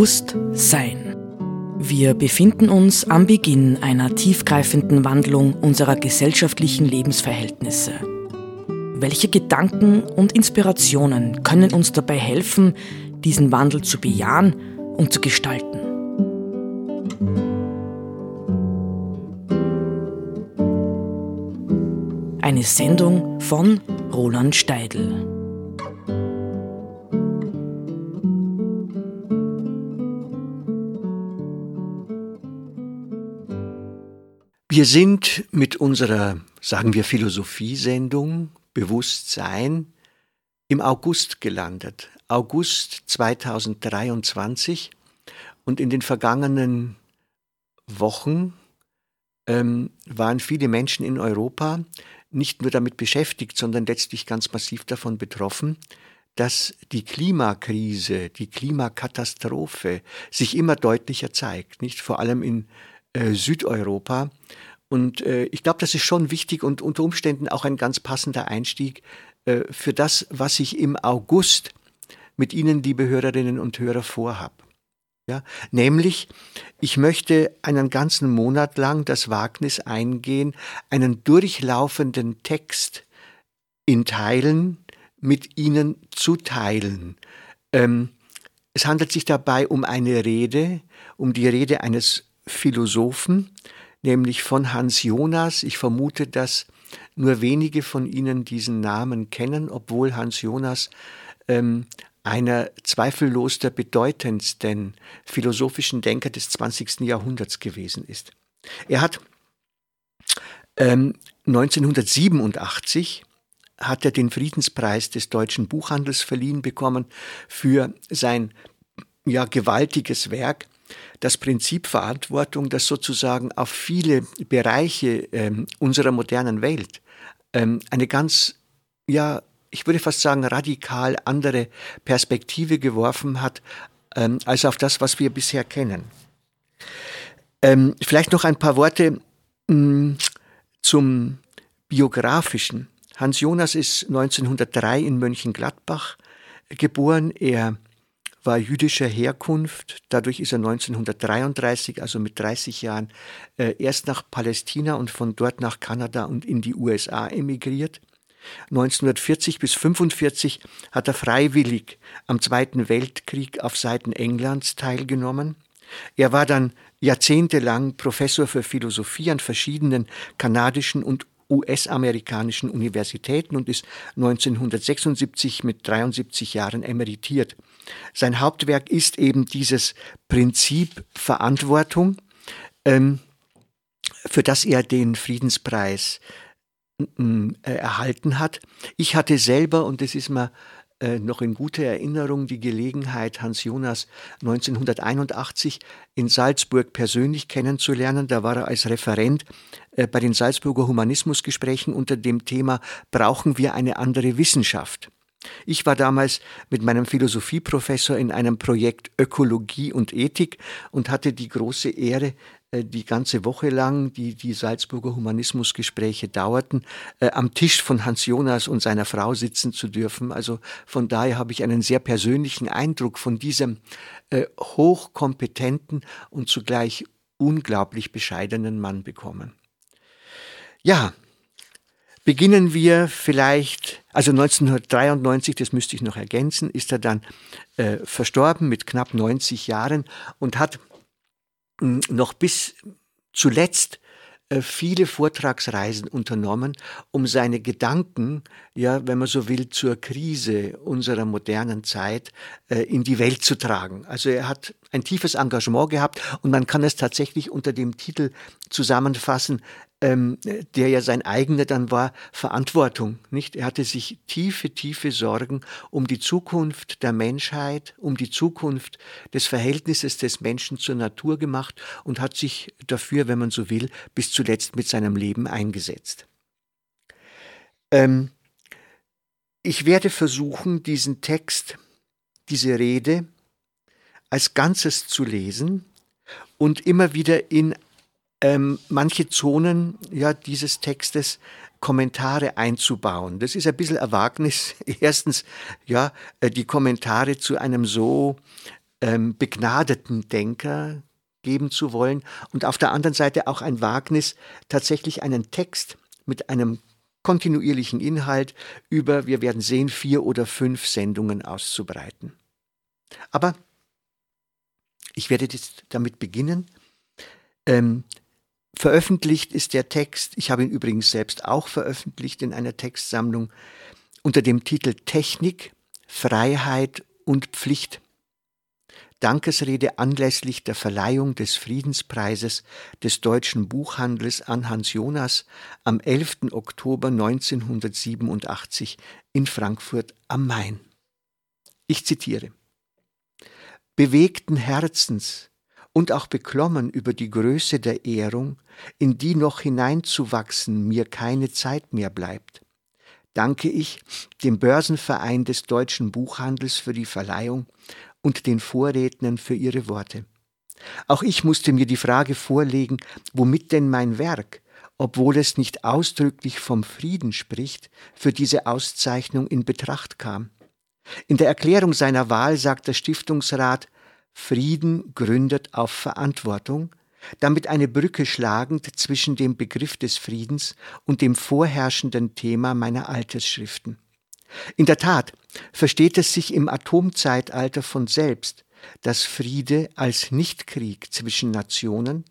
Bewusstsein. Wir befinden uns am Beginn einer tiefgreifenden Wandlung unserer gesellschaftlichen Lebensverhältnisse. Welche Gedanken und Inspirationen können uns dabei helfen, diesen Wandel zu bejahen und zu gestalten? Eine Sendung von Roland Steidl. Wir sind mit unserer, sagen wir, Philosophiesendung Bewusstsein im August gelandet. August 2023. Und in den vergangenen Wochen ähm, waren viele Menschen in Europa nicht nur damit beschäftigt, sondern letztlich ganz massiv davon betroffen, dass die Klimakrise, die Klimakatastrophe sich immer deutlicher zeigt, nicht vor allem in äh, Südeuropa. Und äh, ich glaube, das ist schon wichtig und unter Umständen auch ein ganz passender Einstieg äh, für das, was ich im August mit Ihnen, liebe Hörerinnen und Hörer, vorhab. Ja, nämlich, ich möchte einen ganzen Monat lang das Wagnis eingehen, einen durchlaufenden Text in Teilen mit Ihnen zu teilen. Ähm, es handelt sich dabei um eine Rede, um die Rede eines Philosophen, nämlich von Hans Jonas. Ich vermute, dass nur wenige von Ihnen diesen Namen kennen, obwohl Hans Jonas ähm, einer zweifellos der bedeutendsten philosophischen Denker des 20. Jahrhunderts gewesen ist. Er hat ähm, 1987 hat er den Friedenspreis des deutschen Buchhandels verliehen bekommen für sein ja gewaltiges Werk das Prinzip Verantwortung, das sozusagen auf viele Bereiche ähm, unserer modernen Welt ähm, eine ganz, ja, ich würde fast sagen, radikal andere Perspektive geworfen hat, ähm, als auf das, was wir bisher kennen. Ähm, vielleicht noch ein paar Worte mh, mm, zum biografischen. Hans Jonas ist 1903 in Mönchengladbach geboren. Er war jüdischer Herkunft. Dadurch ist er 1933, also mit 30 Jahren, äh, erst nach Palästina und von dort nach Kanada und in die USA emigriert. 1940 bis 1945 hat er freiwillig am Zweiten Weltkrieg auf Seiten Englands teilgenommen. Er war dann jahrzehntelang Professor für Philosophie an verschiedenen kanadischen und US-amerikanischen Universitäten und ist 1976 mit 73 Jahren emeritiert. Sein Hauptwerk ist eben dieses Prinzip Verantwortung, ähm, für das er den Friedenspreis äh, erhalten hat. Ich hatte selber, und das ist mir äh, noch in guter Erinnerung die Gelegenheit, Hans Jonas 1981 in Salzburg persönlich kennenzulernen. Da war er als Referent äh, bei den Salzburger Humanismusgesprächen unter dem Thema Brauchen wir eine andere Wissenschaft? Ich war damals mit meinem Philosophieprofessor in einem Projekt Ökologie und Ethik und hatte die große Ehre, äh, die ganze Woche lang, die die Salzburger Humanismusgespräche dauerten, äh, am Tisch von Hans Jonas und seiner Frau sitzen zu dürfen. Also von daher habe ich einen sehr persönlichen Eindruck von diesem äh, hochkompetenten und zugleich unglaublich bescheidenen Mann bekommen. Ja, beginnen wir vielleicht, also 1993, das müsste ich noch ergänzen, ist er dann äh, verstorben mit knapp 90 Jahren und hat mh, hm, noch bis zuletzt äh, viele Vortragsreisen unternommen, um seine Gedanken, ja, wenn man so will, zur Krise unserer modernen Zeit äh, in die Welt zu tragen. Also er hat ein tiefes Engagement gehabt und man kann es tatsächlich unter dem Titel zusammenfassen, ähm, der ja sein eigener dann war, Verantwortung, nicht? Er hatte sich tiefe, tiefe Sorgen um die Zukunft der Menschheit, um die Zukunft des Verhältnisses des Menschen zur Natur gemacht und hat sich dafür, wenn man so will, bis zuletzt mit seinem Leben eingesetzt. Ähm, ich werde versuchen, diesen Text, diese Rede als Ganzes zu lesen und immer wieder in ähm, manche Zonen ja, dieses Textes Kommentare einzubauen. Das ist ein bisschen ein Wagnis. Erstens, ja, äh, die Kommentare zu einem so ähm, begnadeten Denker geben zu wollen und auf der anderen Seite auch ein Wagnis, tatsächlich einen Text mit einem kontinuierlichen Inhalt über, wir werden sehen, vier oder fünf Sendungen auszubreiten. Aber ich werde jetzt damit beginnen. Ähm, veröffentlicht ist der Text, ich habe ihn übrigens selbst auch veröffentlicht in einer Textsammlung, unter dem Titel Technik, Freiheit und Pflicht. Dankesrede anlässlich der Verleihung des Friedenspreises des deutschen Buchhandels an Hans Jonas am 11. Oktober 1987 in Frankfurt am Main. Ich zitiere Bewegten Herzens und auch beklommen über die Größe der Ehrung, in die noch hineinzuwachsen mir keine Zeit mehr bleibt, danke ich dem Börsenverein des deutschen Buchhandels für die Verleihung und den Vorrednern für ihre Worte. Auch ich musste mir die Frage vorlegen, womit denn mein Werk, obwohl es nicht ausdrücklich vom Frieden spricht, für diese Auszeichnung in Betracht kam. In der Erklärung seiner Wahl sagt der Stiftungsrat, Frieden gründet auf Verantwortung, damit eine Brücke schlagend zwischen dem Begriff des Friedens und dem vorherrschenden Thema meiner Altersschriften. In der Tat versteht es sich im Atomzeitalter von selbst, dass Friede als Nichtkrieg zwischen Nationen,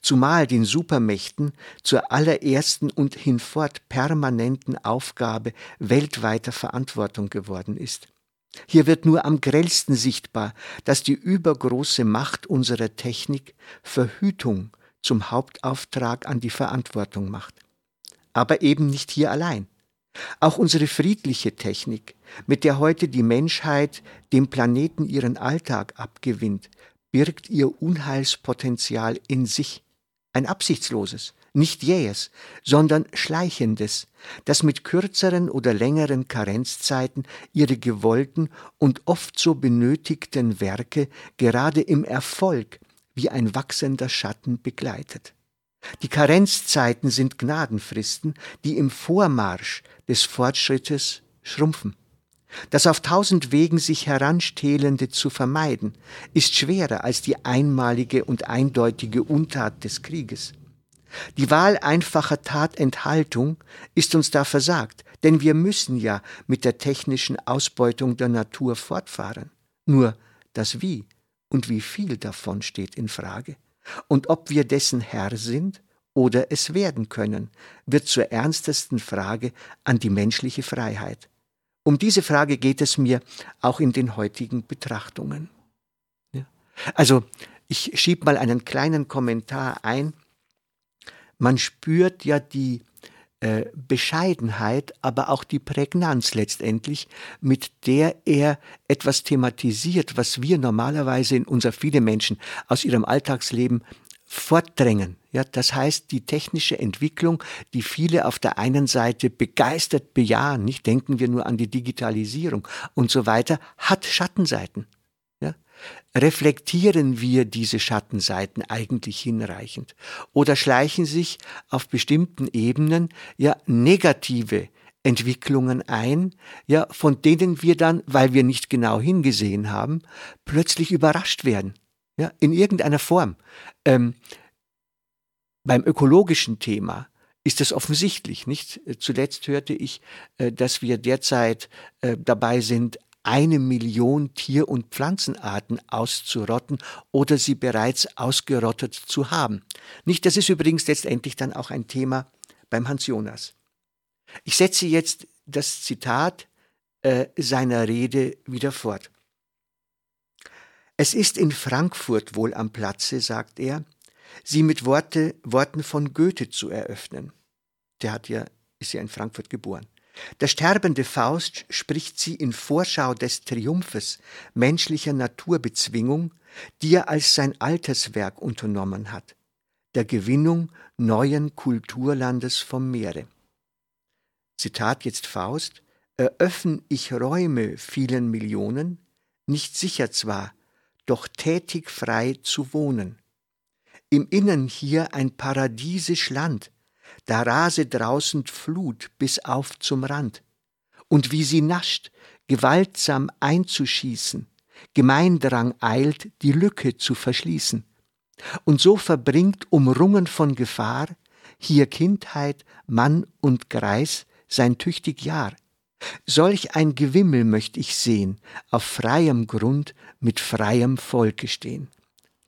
zumal den Supermächten, zur allerersten und hinfort permanenten Aufgabe weltweiter Verantwortung geworden ist. Hier wird nur am grellsten sichtbar, dass die übergroße Macht unserer Technik Verhütung zum Hauptauftrag an die Verantwortung macht. Aber eben nicht hier allein. Auch unsere friedliche Technik, mit der heute die Menschheit dem Planeten ihren Alltag abgewinnt, birgt ihr Unheilspotenzial in sich, ein absichtsloses, nicht jähes, sondern schleichendes, das mit kürzeren oder längeren Karenzzeiten ihre gewollten und oft so benötigten Werke gerade im Erfolg wie ein wachsender Schatten begleitet. Die Karenzzeiten sind Gnadenfristen, die im Vormarsch des Fortschrittes schrumpfen. Das auf tausend Wegen sich heranstehlende zu vermeiden, ist schwerer als die einmalige und eindeutige Untat des Krieges. Die Wahl einfacher Tatenthaltung ist uns da versagt, denn wir müssen ja mit der technischen Ausbeutung der Natur fortfahren. Nur das Wie und wie viel davon steht in Frage. Und ob wir dessen Herr sind oder es werden können, wird zur ernstesten Frage an die menschliche Freiheit. Um diese Frage geht es mir auch in den heutigen Betrachtungen. Ja. Also, ich schieb mal einen kleinen Kommentar ein. Man spürt ja die äh, Bescheidenheit, aber auch die Prägnanz letztendlich, mit der er etwas thematisiert, was wir normalerweise in unser viele Menschen aus ihrem Alltagsleben fortdrängen. Ja, das heißt, die technische Entwicklung, die viele auf der einen Seite begeistert bejahen, nicht denken wir nur an die Digitalisierung und so weiter, hat Schattenseiten. Reflektieren wir diese Schattenseiten eigentlich hinreichend? Oder schleichen sich auf bestimmten Ebenen ja negative Entwicklungen ein, ja, von denen wir dann, weil wir nicht genau hingesehen haben, plötzlich überrascht werden? Ja, in irgendeiner Form. Ähm, beim ökologischen Thema ist es offensichtlich, nicht? Zuletzt hörte ich, äh, dass wir derzeit äh, dabei sind, eine Million Tier- und Pflanzenarten auszurotten oder sie bereits ausgerottet zu haben. Nicht, das ist übrigens letztendlich dann auch ein Thema beim Hans Jonas. Ich setze jetzt das Zitat äh, seiner Rede wieder fort. Es ist in Frankfurt wohl am Platze, sagt er, sie mit Worte, Worten von Goethe zu eröffnen. Der hat ja, ist ja in Frankfurt geboren. Der sterbende Faust spricht sie in Vorschau des Triumphes menschlicher Naturbezwingung, die er als sein Alterswerk unternommen hat, der Gewinnung neuen Kulturlandes vom Meere. Zitat jetzt Faust, eröffn ich Räume vielen Millionen, nicht sicher zwar, doch tätig frei zu wohnen. Im Innern hier ein paradiesisch Land, da rase draußen Flut bis auf zum Rand. Und wie sie nascht, gewaltsam einzuschießen, Gemeindrang eilt, die Lücke zu verschließen. Und so verbringt, umrungen von Gefahr, hier Kindheit, Mann und Greis sein tüchtig Jahr. Solch ein Gewimmel möcht ich sehen, auf freiem Grund mit freiem Volke stehen.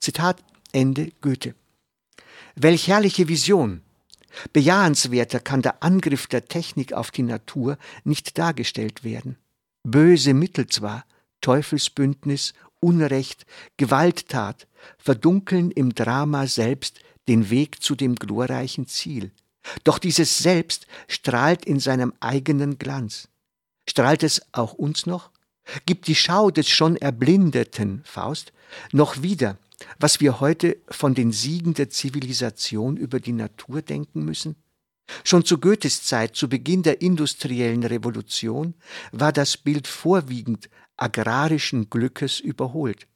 Zitat Ende Goethe. Welch herrliche Vision! Bejahenswerter kann der Angriff der Technik auf die Natur nicht dargestellt werden. Böse Mittel zwar, Teufelsbündnis, Unrecht, Gewalttat verdunkeln im Drama selbst den Weg zu dem glorreichen Ziel. Doch dieses Selbst strahlt in seinem eigenen Glanz. Strahlt es auch uns noch? Gibt die Schau des schon Erblindeten, Faust, noch wieder, was wir heute von den Siegen der Zivilisation über die Natur denken müssen? Schon zu Goethes Zeit, zu Beginn der industriellen Revolution, war das Bild vorwiegend agrarischen Glückes überholt.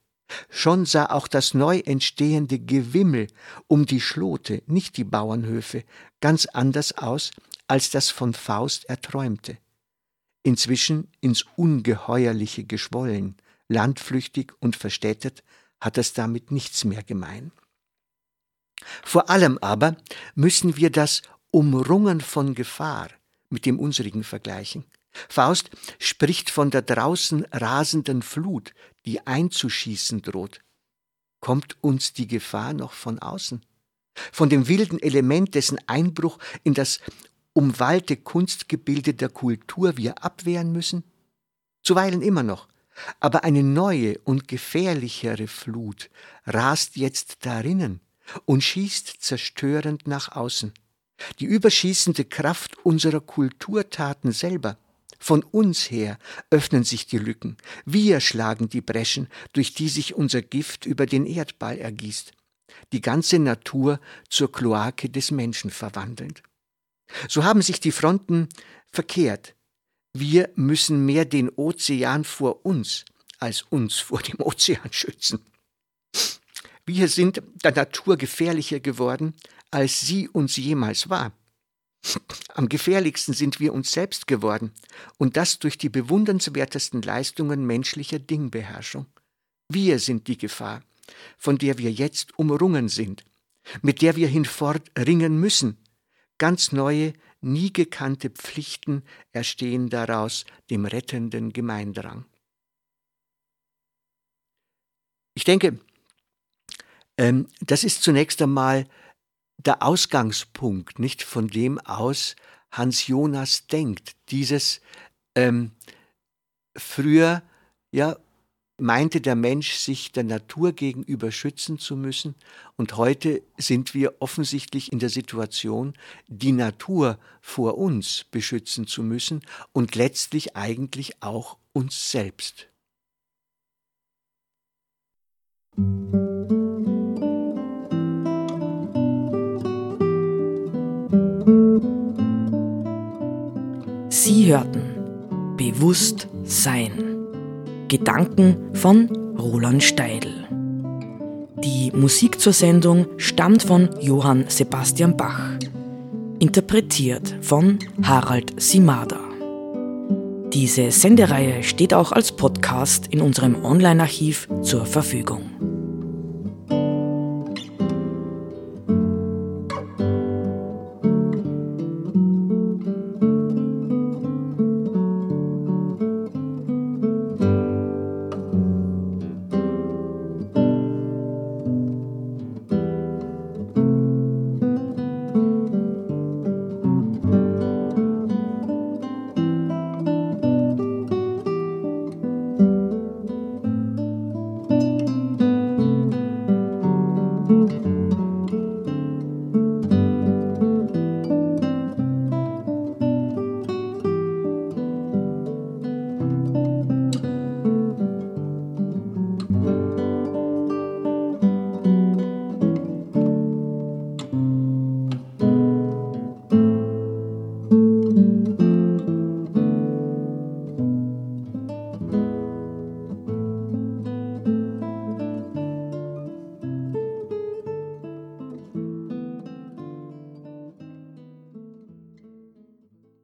Schon sah auch das neu entstehende Gewimmel um die Schlote, nicht die Bauernhöfe, ganz anders aus, als das von Faust erträumte. Inzwischen ins Ungeheuerliche geschwollen, landflüchtig und verstädtet, hat es damit nichts mehr gemein. Vor allem aber müssen wir das Umrungen von Gefahr mit dem unsrigen vergleichen. Faust spricht von der draußen rasenden Flut, die einzuschießen droht. Kommt uns die Gefahr noch von außen? Von dem wilden Element, dessen Einbruch in das umwallte Kunstgebilde der Kultur wir abwehren müssen? Zuweilen immer noch. Aber eine neue und gefährlichere Flut rast jetzt darinnen und schießt zerstörend nach außen. Die überschießende Kraft unserer Kulturtaten selber, von uns her öffnen sich die Lücken. Wir schlagen die Breschen, durch die sich unser Gift über den Erdball ergießt, die ganze Natur zur Kloake des Menschen verwandelnd. So haben sich die Fronten verkehrt. Wir müssen mehr den Ozean vor uns als uns vor dem Ozean schützen. Wir sind der Natur gefährlicher geworden, als sie uns jemals war. Am gefährlichsten sind wir uns selbst geworden, und das durch die bewundernswertesten Leistungen menschlicher Dingbeherrschung. Wir sind die Gefahr, von der wir jetzt umrungen sind, mit der wir hinfort ringen müssen. Ganz neue, nie gekannte Pflichten erstehen daraus dem rettenden Gemeindrang. Ich denke, ähm, das ist zunächst einmal der Ausgangspunkt, nicht von dem aus Hans Jonas denkt. Dieses ähm, früher ja meinte der Mensch, sich der Natur gegenüber schützen zu müssen, und heute sind wir offensichtlich in der Situation, die Natur vor uns beschützen zu müssen und letztlich eigentlich auch uns selbst. Sie hörten Bewusst Sein. Gedanken von Roland Steidl. Die Musik zur Sendung stammt von Johann Sebastian Bach. Interpretiert von Harald Simada. Diese Sendereihe steht auch als Podcast in unserem Online-Archiv zur Verfügung.